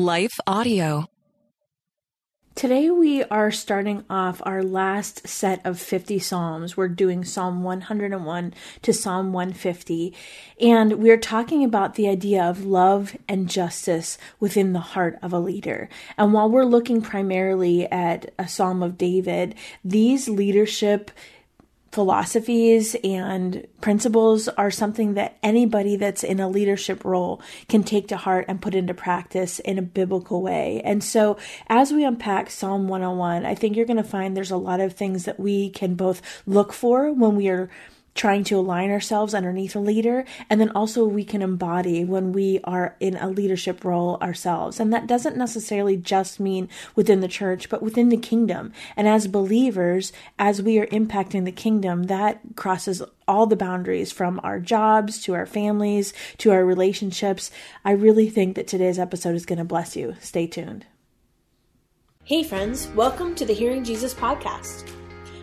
Life Audio. Today we are starting off our last set of 50 Psalms. We're doing Psalm 101 to Psalm 150. And we're talking about the idea of love and justice within the heart of a leader. And while we're looking primarily at a Psalm of David, these leadership philosophies and principles are something that anybody that's in a leadership role can take to heart and put into practice in a biblical way. And so, as we unpack Psalm 101, I think you're going to find there's a lot of things that we can both look for when we are trying to align ourselves underneath a leader and then also we can embody when we are in a leadership role ourselves. And that doesn't necessarily just mean within the church but within the kingdom. And as believers as we are impacting the kingdom that crosses all the boundaries from our jobs to our families to our relationships. I really think that today's episode is going to bless you. Stay tuned. Hey friends. Welcome to the hearing jesus podcast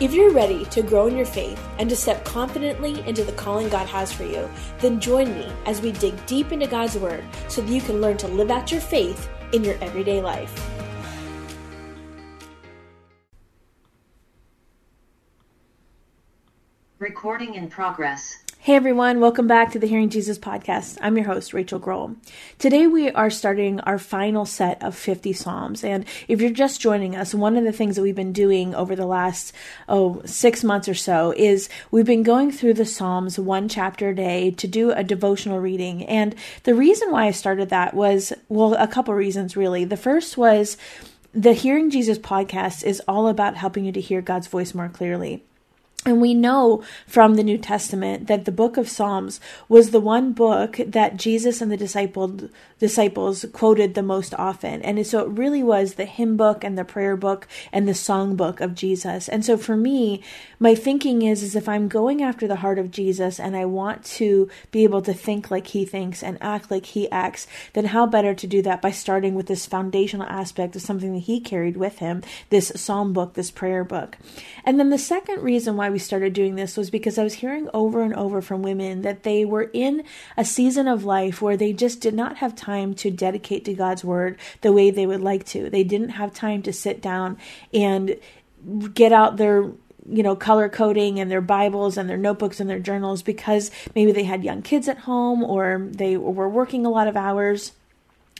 If you're ready to grow in your faith and to step confidently into the calling God has for you, then join me as we dig deep into God's Word so that you can learn to live out your faith in your everyday life. Recording in progress. Hey everyone, welcome back to the Hearing Jesus podcast. I'm your host, Rachael Groll. Today we are starting our final set of 50 Psalms. And if you're just joining us, one of the things that we've been doing over the last, oh, six months or so is we've been going through the Psalms one chapter a day to do a devotional reading. And the reason why I started that was, well, a couple reasons really. The first was the Hearing Jesus podcast is all about helping you to hear God's voice more clearly. And we know from the New Testament that the book of Psalms was the one book that Jesus and the disciple, disciples quoted the most often. And so it really was the hymn book and the prayer book and the song book of Jesus. And so for me, my thinking is, is if I'm going after the heart of Jesus and I want to be able to think like he thinks and act like he acts, then how better to do that by starting with this foundational aspect of something that he carried with him, this psalm book, this prayer book. And then the second reason why we started doing this was because I was hearing over and over from women that they were in a season of life where they just did not have time to dedicate to God's word the way they would like to. They didn't have time to sit down and get out their you know, color coding and their Bibles and their notebooks and their journals because maybe they had young kids at home or they were working a lot of hours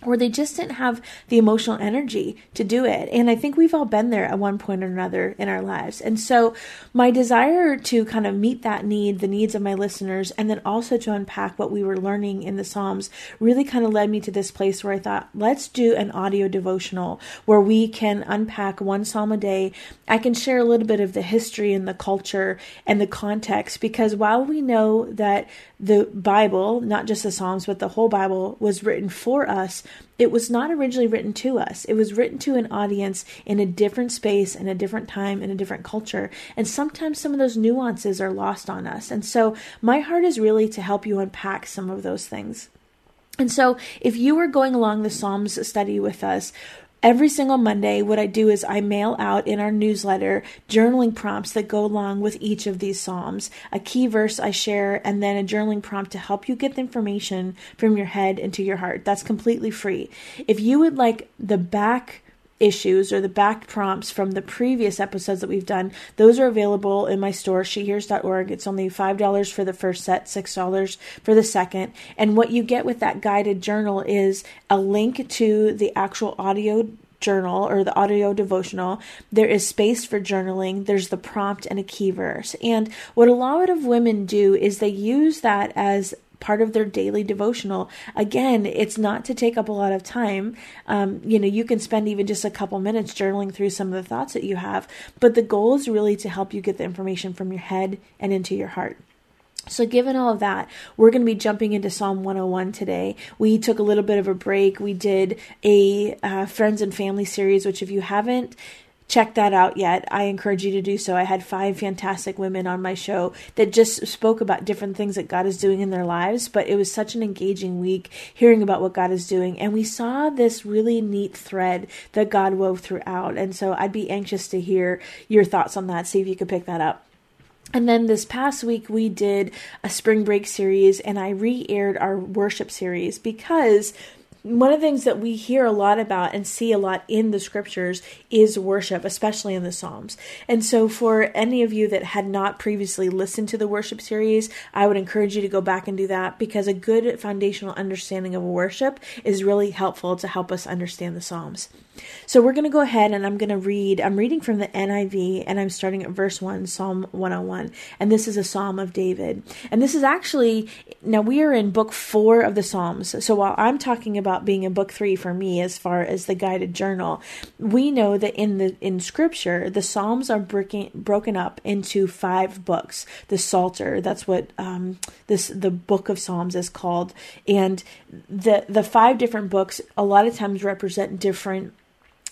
or they just didn't have the emotional energy to do it. And I think we've all been there at one point or another in our lives. And so, my desire to kind of meet that need, the needs of my listeners, and then also to unpack what we were learning in the Psalms really kind of led me to this place where I thought, let's do an audio devotional where we can unpack one Psalm a day. I can share a little bit of the history and the culture and the context because while we know that the Bible, not just the Psalms, but the whole Bible was written for us, it was not originally written to us. It was written to an audience in a different space, in a different time, in a different culture. And sometimes some of those nuances are lost on us. And so my heart is really to help you unpack some of those things. And so, if you are going along the Psalms study with us, Every single Monday, what I do is I mail out in our newsletter journaling prompts that go along with each of these Psalms, a key verse I share, and then a journaling prompt to help you get the information from your head into your heart. That's completely free. If you would like the back issues or the back prompts from the previous episodes that we've done, those are available in my store, shehears.org. It's only $5 for the first set, $6 for the second. And what you get with that guided journal is a link to the actual audio journal or the audio devotional. There is space for journaling. There's the prompt and a key verse. And what a lot of women do is they use that as part of their daily devotional. Again, it's not to take up a lot of time. Um, you know, you can spend even just a couple minutes journaling through some of the thoughts that you have, but the goal is really to help you get the information from your head and into your heart. So, given all of that, we're going to be jumping into Psalm 101 today. We took a little bit of a break. We did a uh, friends and family series, which, if you haven't checked that out yet, I encourage you to do so. I had five fantastic women on my show that just spoke about different things that God is doing in their lives, but it was such an engaging week hearing about what God is doing. And we saw this really neat thread that God wove throughout. And so I'd be anxious to hear your thoughts on that, see if you could pick that up. And then this past week, we did a spring break series, and I re aired our worship series because one of the things that we hear a lot about and see a lot in the scriptures is worship, especially in the Psalms. And so, for any of you that had not previously listened to the worship series, I would encourage you to go back and do that because a good foundational understanding of worship is really helpful to help us understand the Psalms. So, we're going to go ahead and I'm going to read, I'm reading from the NIV and I'm starting at verse 1, Psalm 101. And this is a Psalm of David. And this is actually, now we are in book four of the Psalms. So, while I'm talking about being in book three for me as far as the guided journal. We know that in the in scripture, the Psalms are breaking, broken up into five books. The Psalter, that's what um, this the book of Psalms is called, and the the five different books a lot of times represent different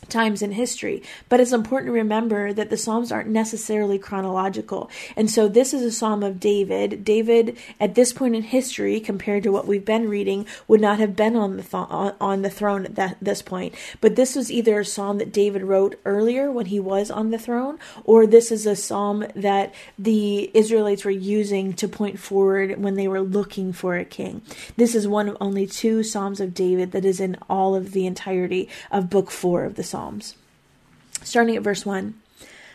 times in history. But it's important to remember that the Psalms aren't necessarily chronological. And so this is a Psalm of David. David, at this point in history, compared to what we've been reading, would not have been on the, th- on the throne at that, this point. But this was either a psalm that David wrote earlier when he was on the throne, or this is a psalm that the Israelites were using to point forward when they were looking for a king. This is one of only two Psalms of David that is in all of the entirety of Book 4 of the Psalms. Starting at verse 1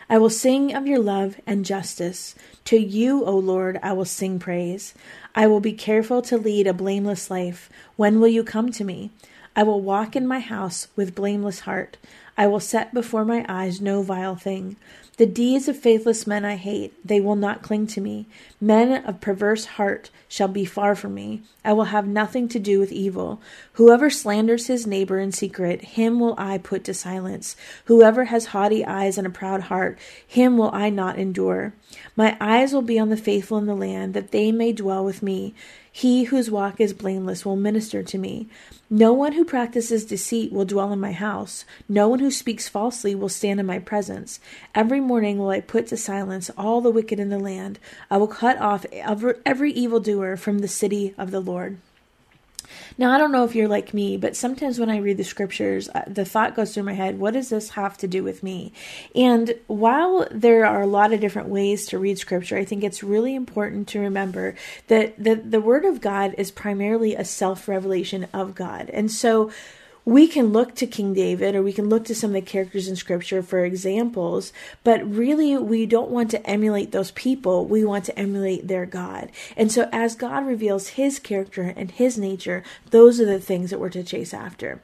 I will sing of your love and justice. To you, O Lord, I will sing praise. I will be careful to lead a blameless life. When will you come to me? I will walk in my house with blameless heart. I will set before my eyes no vile thing. The deeds of faithless men I hate, they will not cling to me. Men of perverse heart shall be far from me. I will have nothing to do with evil. Whoever slanders his neighbor in secret, him will I put to silence. Whoever has haughty eyes and a proud heart, him will I not endure. My eyes will be on the faithful in the land, that they may dwell with me. He whose walk is blameless will minister to me. No one who practices deceit will dwell in my house. No one who speaks falsely will stand in my presence. Every morning will I put to silence all the wicked in the land. I will cut off every evildoer from the city of the Lord. Now, I don't know if you're like me, but sometimes when I read the scriptures, uh, the thought goes through my head, what does this have to do with me? And while there are a lot of different ways to read scripture, I think it's really important to remember that the, the word of God is primarily a self revelation of God. And so, we can look to King David or we can look to some of the characters in scripture for examples, but really we don't want to emulate those people. We want to emulate their God. And so as God reveals his character and his nature, those are the things that we're to chase after.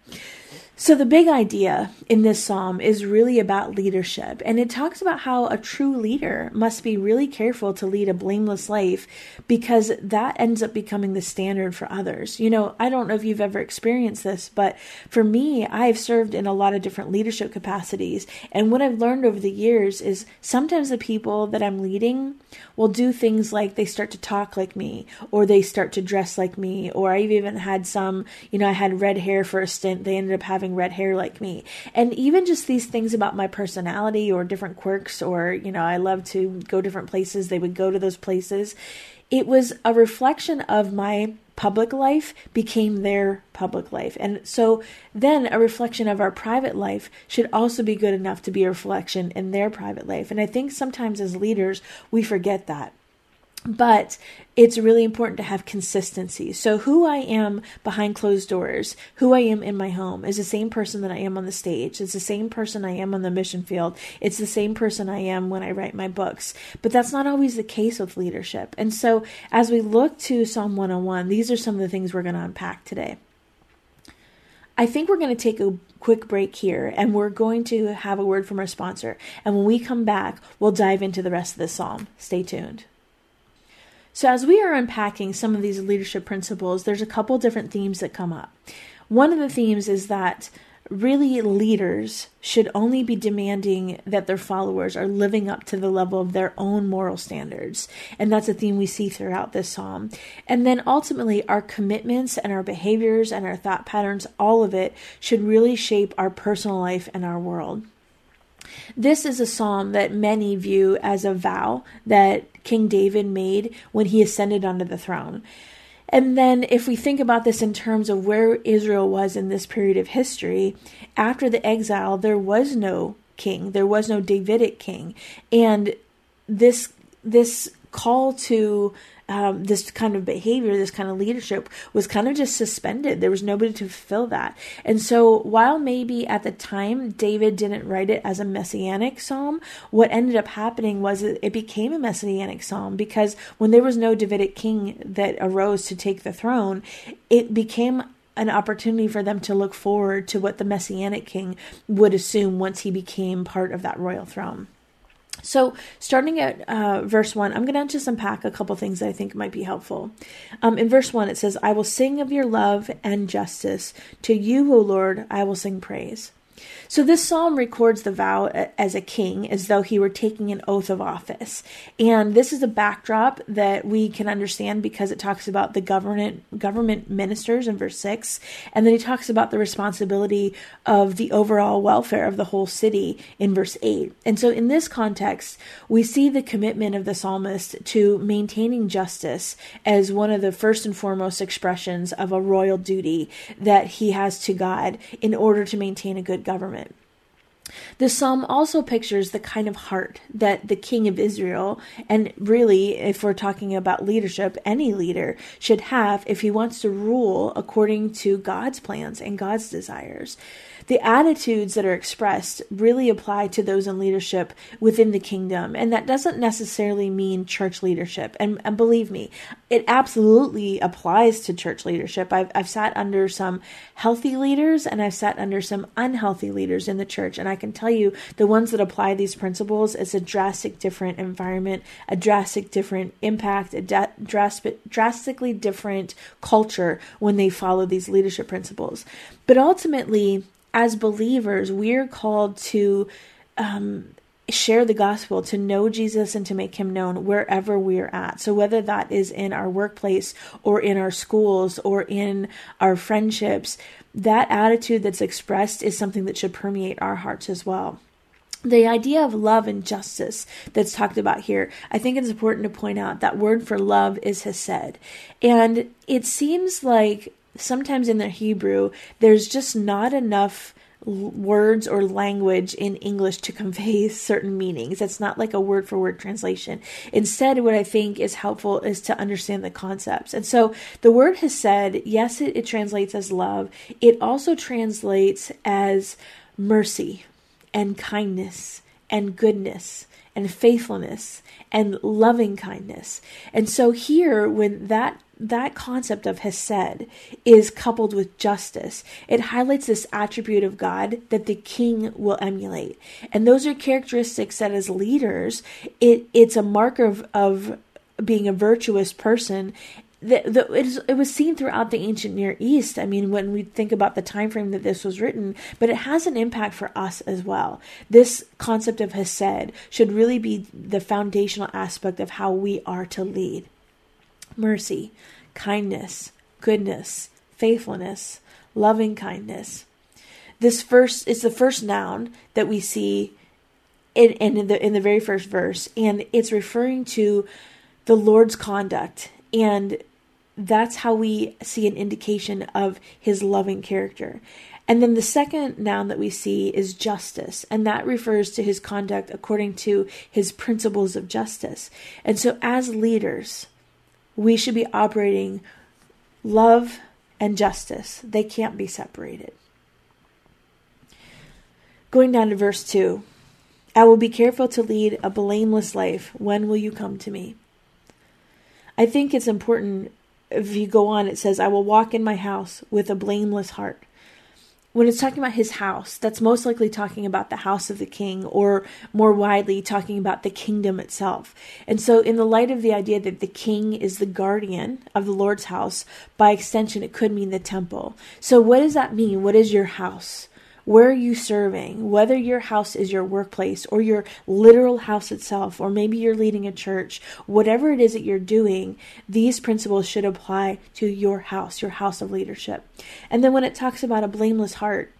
So, the big idea in this psalm is really about leadership, and it talks about how a true leader must be really careful to lead a blameless life because that ends up becoming the standard for others. You know, I don't know if you've ever experienced this, but for me, I've served in a lot of different leadership capacities, and what I've learned over the years is sometimes the people that I'm leading will do things like they start to talk like me, or they start to dress like me, or I've even had some, you know, I had red hair for a stint, they ended up having having red hair like me. And even just these things about my personality or different quirks, or, you know, I love to go different places, they would go to those places. It was a reflection of my public life became their public life. And so then a reflection of our private life should also be good enough to be a reflection in their private life. And I think sometimes as leaders, we forget that but it's really important to have consistency. So, who I am behind closed doors, who I am in my home, is the same person that I am on the stage. It's the same person I am on the mission field. It's the same person I am when I write my books. But that's not always the case with leadership. And so, as we look to Psalm 101, these are some of the things we're going to unpack today. I think we're going to take a quick break here and we're going to have a word from our sponsor. And when we come back, we'll dive into the rest of the psalm. Stay tuned. So, as we are unpacking some of these leadership principles, there's a couple different themes that come up. One of the themes is that really leaders should only be demanding that their followers are living up to the level of their own moral standards. And that's a theme we see throughout this psalm. And then ultimately, our commitments and our behaviors and our thought patterns, all of it should really shape our personal life and our world. This is a psalm that many view as a vow that King David made when he ascended onto the throne. And then, if we think about this in terms of where Israel was in this period of history, after the exile, there was no king, there was no Davidic king, and this this call to um, this kind of behavior, this kind of leadership was kind of just suspended. There was nobody to fulfill that. And so, while maybe at the time David didn't write it as a messianic psalm, what ended up happening was it became a messianic psalm because when there was no Davidic king that arose to take the throne, it became an opportunity for them to look forward to what the messianic king would assume once he became part of that royal throne. So, starting at uh, verse 1, I'm going to just unpack a couple things that I think might be helpful. Um, in verse 1, it says, I will sing of your love and justice. To you, O Lord, I will sing praise. So this psalm records the vow as a king as though he were taking an oath of office. And this is a backdrop that we can understand because it talks about the government government ministers in verse 6 and then he talks about the responsibility of the overall welfare of the whole city in verse 8. And so in this context, we see the commitment of the psalmist to maintaining justice as one of the first and foremost expressions of a royal duty that he has to God in order to maintain a good government. The psalm also pictures the kind of heart that the king of Israel, and really, if we're talking about leadership, any leader should have if he wants to rule according to God's plans and God's desires the attitudes that are expressed really apply to those in leadership within the kingdom. And that doesn't necessarily mean church leadership. And, and believe me, it absolutely applies to church leadership. I've, I've sat under some healthy leaders and I've sat under some unhealthy leaders in the church. And I can tell you the ones that apply these principles, it's a drastic different environment, a drastic different impact, a drastic, drastically different culture when they follow these leadership principles. But ultimately, as believers, we're called to um, share the gospel, to know Jesus and to make him known wherever we're at. So, whether that is in our workplace or in our schools or in our friendships, that attitude that's expressed is something that should permeate our hearts as well. The idea of love and justice that's talked about here, I think it's important to point out that word for love is hesed. And it seems like sometimes in the Hebrew, there's just not enough words or language in English to convey certain meanings. It's not like a word for word translation. Instead, what I think is helpful is to understand the concepts. And so the word hesed, yes, it, it translates as love, it also translates as mercy and kindness and goodness and faithfulness and loving kindness. And so here, when that that concept of Hesed is coupled with justice. It highlights this attribute of God that the king will emulate. And those are characteristics that as leaders, it, it's a mark of, of being a virtuous person the, the, it, is, it, was seen throughout the ancient Near East. I mean, when we think about the time frame that this was written, but it has an impact for us as well. This concept of Hesed should really be the foundational aspect of how we are to lead mercy, kindness, goodness, faithfulness, loving kindness. This first is the first noun that we see in, in the in the very first verse, and it's referring to the Lord's conduct, and that's how we see an indication of his loving character. And then the second noun that we see is justice, and that refers to his conduct according to his principles of justice. And so, as leaders, we should be operating love and justice. They can't be separated. Going down to verse 2 I will be careful to lead a blameless life. When will you come to me? I think it's important if you go on, it says, I will walk in my house with a blameless heart. When it's talking about his house, that's most likely talking about the house of the king, or more widely, talking about the kingdom itself. And so, in the light of the idea that the king is the guardian of the Lord's house, by extension, it could mean the temple. So, what does that mean? What is your house? Where are you serving? Whether your house is your workplace or your literal house itself, or maybe you're leading a church, whatever it is that you're doing, these principles should apply to your house, your house of leadership. And then when it talks about a blameless heart,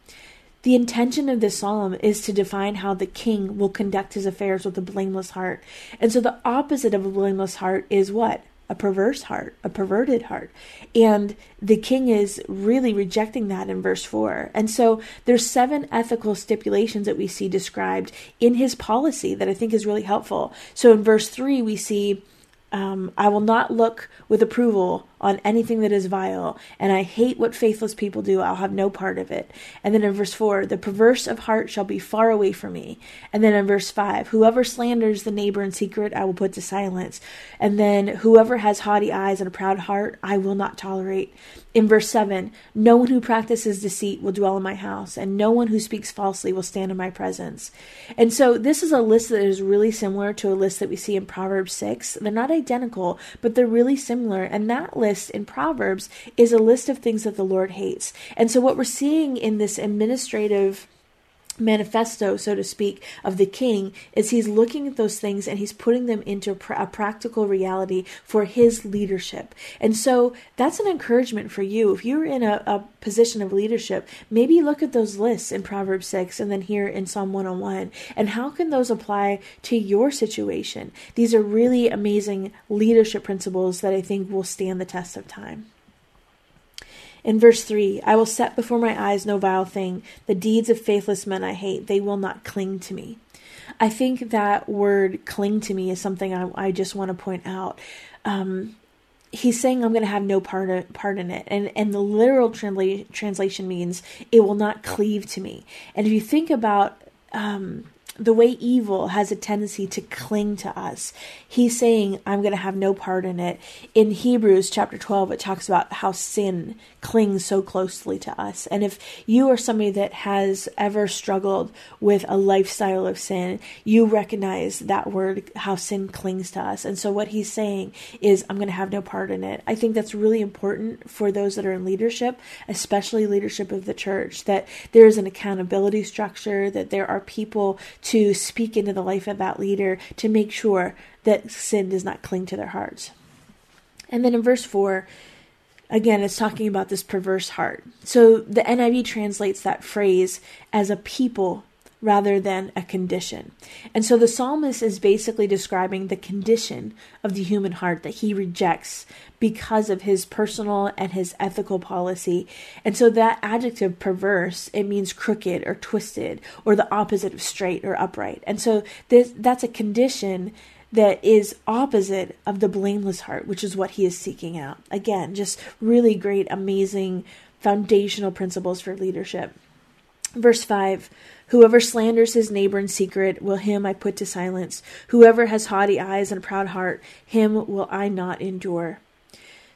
the intention of this psalm is to define how the king will conduct his affairs with a blameless heart. And so the opposite of a blameless heart is what? A perverse heart, a perverted heart. And the king is really rejecting that in verse 4. And so there's seven ethical stipulations that we see described in his policy that I think is really helpful. So in verse 3 we see um, I will not look with approval on anything that is vile, and I hate what faithless people do. I'll have no part of it. And then in verse 4, the perverse of heart shall be far away from me. And then in verse 5, whoever slanders the neighbor in secret, I will put to silence. And then whoever has haughty eyes and a proud heart, I will not tolerate. In verse 7, no one who practices deceit will dwell in my house, and no one who speaks falsely will stand in my presence. And so this is a list that is really similar to a list that we see in Proverbs 6. They're not identical, but they're really similar. And that list in Proverbs is a list of things that the Lord hates. And so what we're seeing in this administrative manifesto, so to speak, of the king is he's looking at those things and he's putting them into a practical reality for his leadership. And so that's an encouragement for you. If you're in a, a, position of leadership, maybe look at those lists in Proverbs 6 and then here in Psalm 101. And how can those apply to your situation? These are really amazing leadership principles that I think will stand the test of time. In verse 3, I will set before my eyes no vile thing. The deeds of faithless men I hate, they will not cling to me. I think that word cling to me is something I, I just want to point out. Um, he's saying I'm going to have no part of, part in it, and and the literal transla- translation means it will not cleave to me. And if you think about um, the way evil has a tendency to cling to us. He's saying, I'm going to have no part in it. In Hebrews chapter 12, it talks about how sin clings so closely to us. And if you are somebody that has ever struggled with a lifestyle of sin, you recognize that word, how sin clings to us. And so what he's saying is, I'm going to have no part in it. I think that's really important for those that are in leadership, especially leadership of the church, that there is an accountability structure, that there are people to speak into the life of that leader to make sure that sin does not cling to their hearts. And then in verse 4, again, it's talking about this perverse heart. So the NIV translates that phrase as a people rather than a condition. And so the psalmist is basically describing the condition of the human heart that he rejects because of his personal and his ethical policy. And so that adjective perverse, it means crooked or twisted or the opposite of straight or upright. And so this that's a condition that is opposite of the blameless heart, which is what he is seeking out. Again, just really great, amazing foundational principles for leadership. Verse 5 Whoever slanders his neighbor in secret, will him I put to silence. Whoever has haughty eyes and a proud heart, him will I not endure.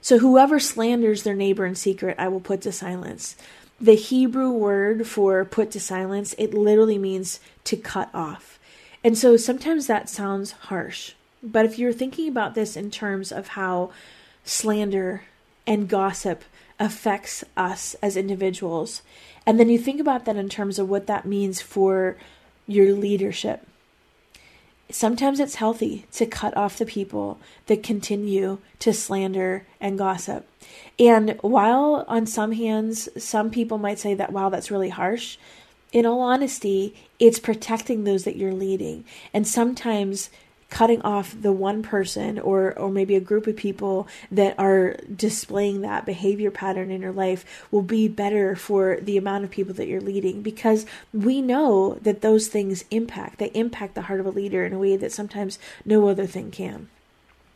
So whoever slanders their neighbor in secret, I will put to silence. The Hebrew word for put to silence, it literally means to cut off. And so sometimes that sounds harsh. But if you're thinking about this in terms of how slander and gossip affects us as individuals, and then you think about that in terms of what that means for your leadership. Sometimes it's healthy to cut off the people that continue to slander and gossip. And while on some hands, some people might say that, wow, that's really harsh, in all honesty, it's protecting those that you're leading. And sometimes cutting off the one person or or maybe a group of people that are displaying that behavior pattern in your life will be better for the amount of people that you're leading because we know that those things impact they impact the heart of a leader in a way that sometimes no other thing can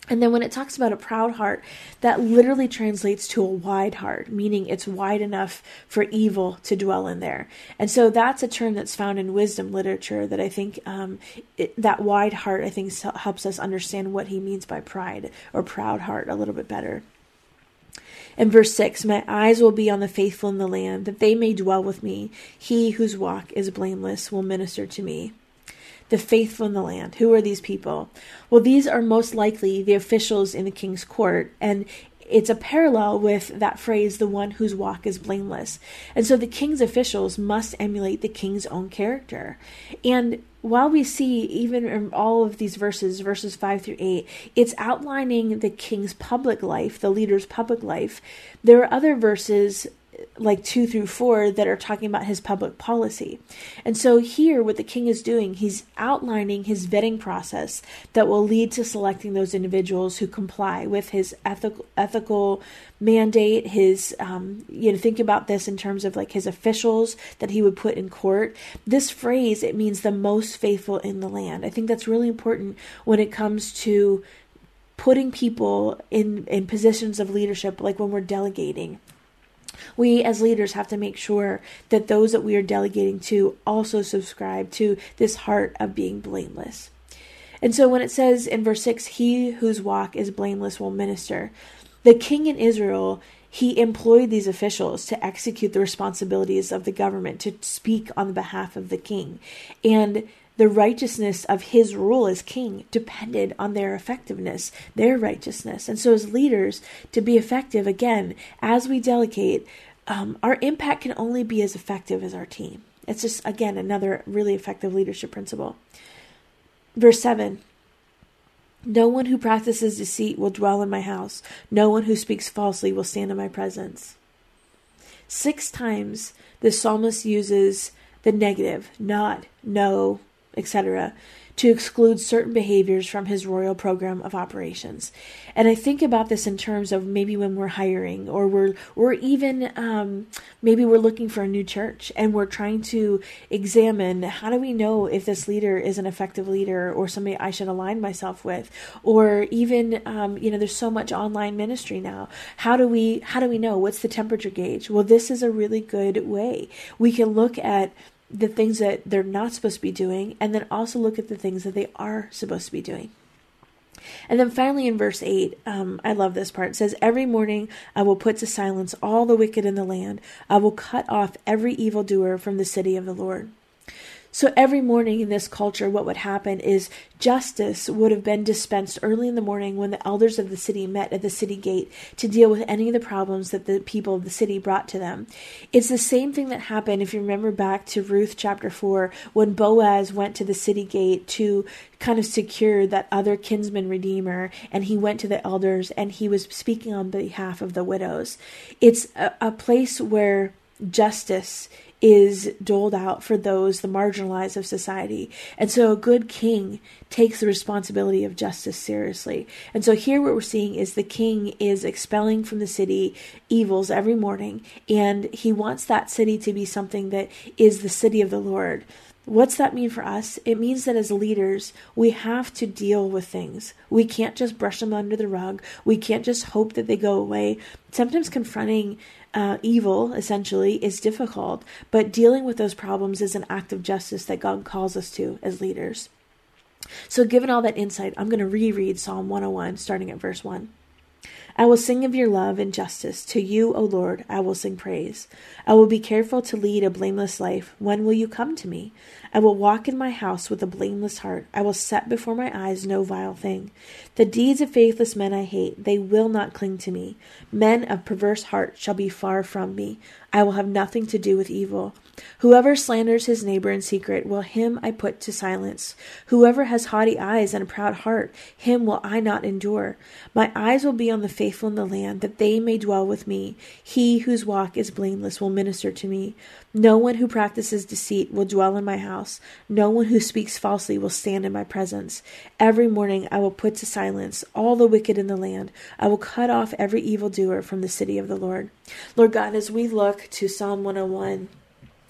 and then when it talks about a proud heart, that literally translates to a wide heart, meaning it's wide enough for evil to dwell in there. And so that's a term that's found in wisdom literature that I think um, it, that wide heart, I think, helps us understand what he means by pride or proud heart a little bit better. And verse 6 My eyes will be on the faithful in the land, that they may dwell with me. He whose walk is blameless will minister to me. The faithful in the land. Who are these people? Well, these are most likely the officials in the king's court. And it's a parallel with that phrase, the one whose walk is blameless. And so the king's officials must emulate the king's own character. And while we see, even in all of these verses, verses 5 through 8, it's outlining the king's public life, the leader's public life. There are other verses like 2 through 4 that are talking about his public policy. And so here what the king is doing, he's outlining his vetting process that will lead to selecting those individuals who comply with his ethical ethical mandate, his um, you know think about this in terms of like his officials that he would put in court. This phrase it means the most faithful in the land. I think that's really important when it comes to putting people in in positions of leadership like when we're delegating we as leaders have to make sure that those that we are delegating to also subscribe to this heart of being blameless. And so when it says in verse 6, he whose walk is blameless will minister, the king in Israel, he employed these officials to execute the responsibilities of the government, to speak on behalf of the king. And the righteousness of his rule as king depended on their effectiveness, their righteousness. And so, as leaders, to be effective, again, as we delegate, um, our impact can only be as effective as our team. It's just, again, another really effective leadership principle. Verse 7 No one who practices deceit will dwell in my house, no one who speaks falsely will stand in my presence. Six times the psalmist uses the negative, not, no, etc., to exclude certain behaviors from his royal program of operations. And I think about this in terms of maybe when we're hiring or we're or even um, maybe we're looking for a new church and we're trying to examine how do we know if this leader is an effective leader or somebody I should align myself with or even um, you know there's so much online ministry now how do we how do we know what's the temperature gauge well this is a really good way we can look at the things that they're not supposed to be doing, and then also look at the things that they are supposed to be doing. And then finally in verse 8, um, I love this part. It says, Every morning I will put to silence all the wicked in the land. I will cut off every evildoer from the city of the Lord. So every morning in this culture, what would happen is justice would have been dispensed early in the morning when the elders of the city met at the city gate to deal with any of the problems that the people of the city brought to them. It's the same thing that happened, if you remember back to Ruth chapter 4, when Boaz went to the city gate to kind of secure that other kinsman redeemer, and he went to the elders and he was speaking on behalf of the widows. It's a, a place where justice is doled out for those, the marginalized of society. And so a good king takes the responsibility of justice seriously. And so here what we're seeing is the king is expelling from the city evils every morning, and he wants that city to be something that is the city of the Lord. What's that mean for us? It means that as leaders, we have to deal with things. We can't just brush them under the rug. We can't just hope that they go away. Sometimes confronting uh, evil, essentially, is difficult, but dealing with those problems is an act of justice that God calls us to as leaders. So, given all that insight, I'm going to reread Psalm 101, starting at verse 1. I will sing of your love and justice. To you, O Lord, I will sing praise. I will be careful to lead a blameless life. When will you come to me? I will walk in my house with a blameless heart. I will set before my eyes no vile thing. The deeds of faithless men I hate. They will not cling to me. Men of perverse heart shall be far from me. I will have nothing to do with evil. Whoever slanders his neighbor in secret, will him I put to silence. Whoever has haughty eyes and a proud heart, him will I not endure. My eyes will be on the faithful in the land, that they may dwell with me. He whose walk is blameless will minister to me. No one who practices deceit will dwell in my house. No one who speaks falsely will stand in my presence. Every morning I will put to silence all the wicked in the land. I will cut off every evildoer from the city of the Lord. Lord God, as we look to Psalm 101,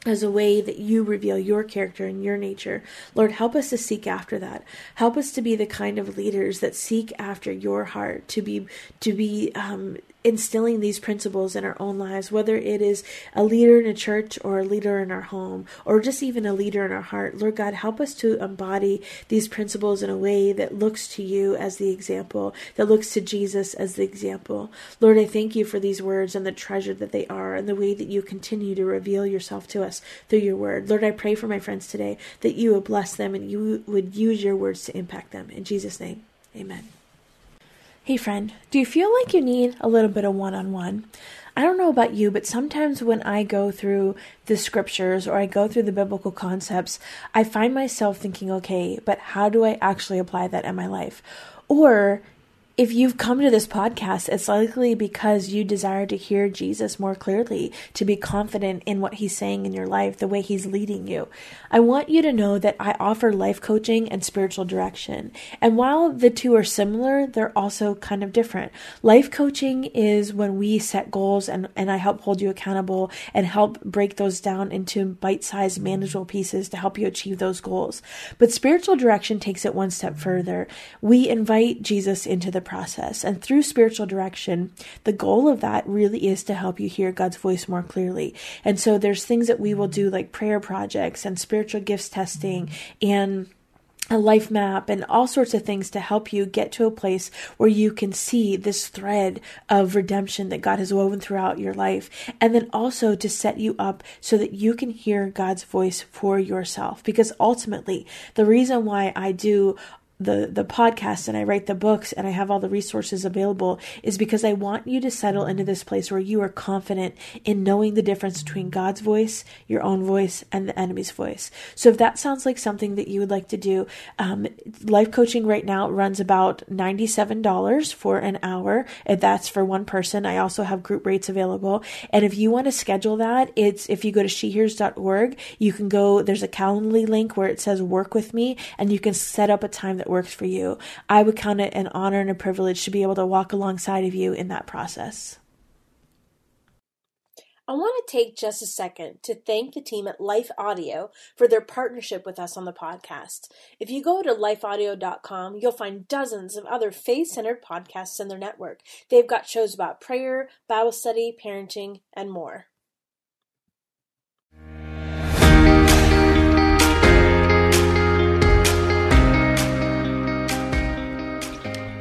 as a way that you reveal your character and your nature. Lord, help us to seek after that. Help us to be the kind of leaders that seek after your heart, to be to be um, instilling these principles in our own lives, whether it is a leader in a church or a leader in our home or just even a leader in our heart. Lord God, help us to embody these principles in a way that looks to you as the example, that looks to Jesus as the example. Lord, I thank you for these words and the treasure that they are and the way that you continue to reveal yourself to us through your word. Lord, I pray for my friends today that you would bless them and you would use your words to impact them. In Jesus' name, amen. Hey, friend, do you feel like you need a little bit of one on one? I don't know about you, but sometimes when I go through the scriptures or I go through the biblical concepts, I find myself thinking, okay, but how do I actually apply that in my life? Or if you've come to this podcast, it's likely because you desire to hear Jesus more clearly, to be confident in what he's saying in your life, the way he's leading you. I want you to know that I offer life coaching and spiritual direction. And while the two are similar, they're also kind of different. Life coaching is when we set goals and, and I help hold you accountable and help break those down into bite sized, manageable pieces to help you achieve those goals. But spiritual direction takes it one step further. We invite Jesus into the process. And through spiritual direction, the goal of that really is to help you hear God's voice more clearly. And so there's things that we will do like prayer projects and spiritual gifts testing and a life map and all sorts of things to help you get to a place where you can see this thread of redemption that God has woven throughout your life. And then also to set you up so that you can hear God's voice for yourself. Because ultimately, the reason why I do the the podcast and I write the books and I have all the resources available is because I want you to settle into this place where you are confident in knowing the difference between God's voice, your own voice, and the enemy's voice. So if that sounds like something that you would like to do, um, life coaching right now runs about ninety seven dollars for an hour. If that's for one person, I also have group rates available. And if you want to schedule that, it's if you go to shehears.org, you can go. There's a Calendly link where it says "Work with me," and you can set up a time that works for you. I would count it an honor and a privilege to be able to walk alongside of you in that process. I want to take just a second to thank the team at Life Audio for their partnership with us on the podcast. If you go to lifeaudio.com, you'll find dozens of other faith centered podcasts in their network. They've got shows about prayer, Bible study, parenting, and more.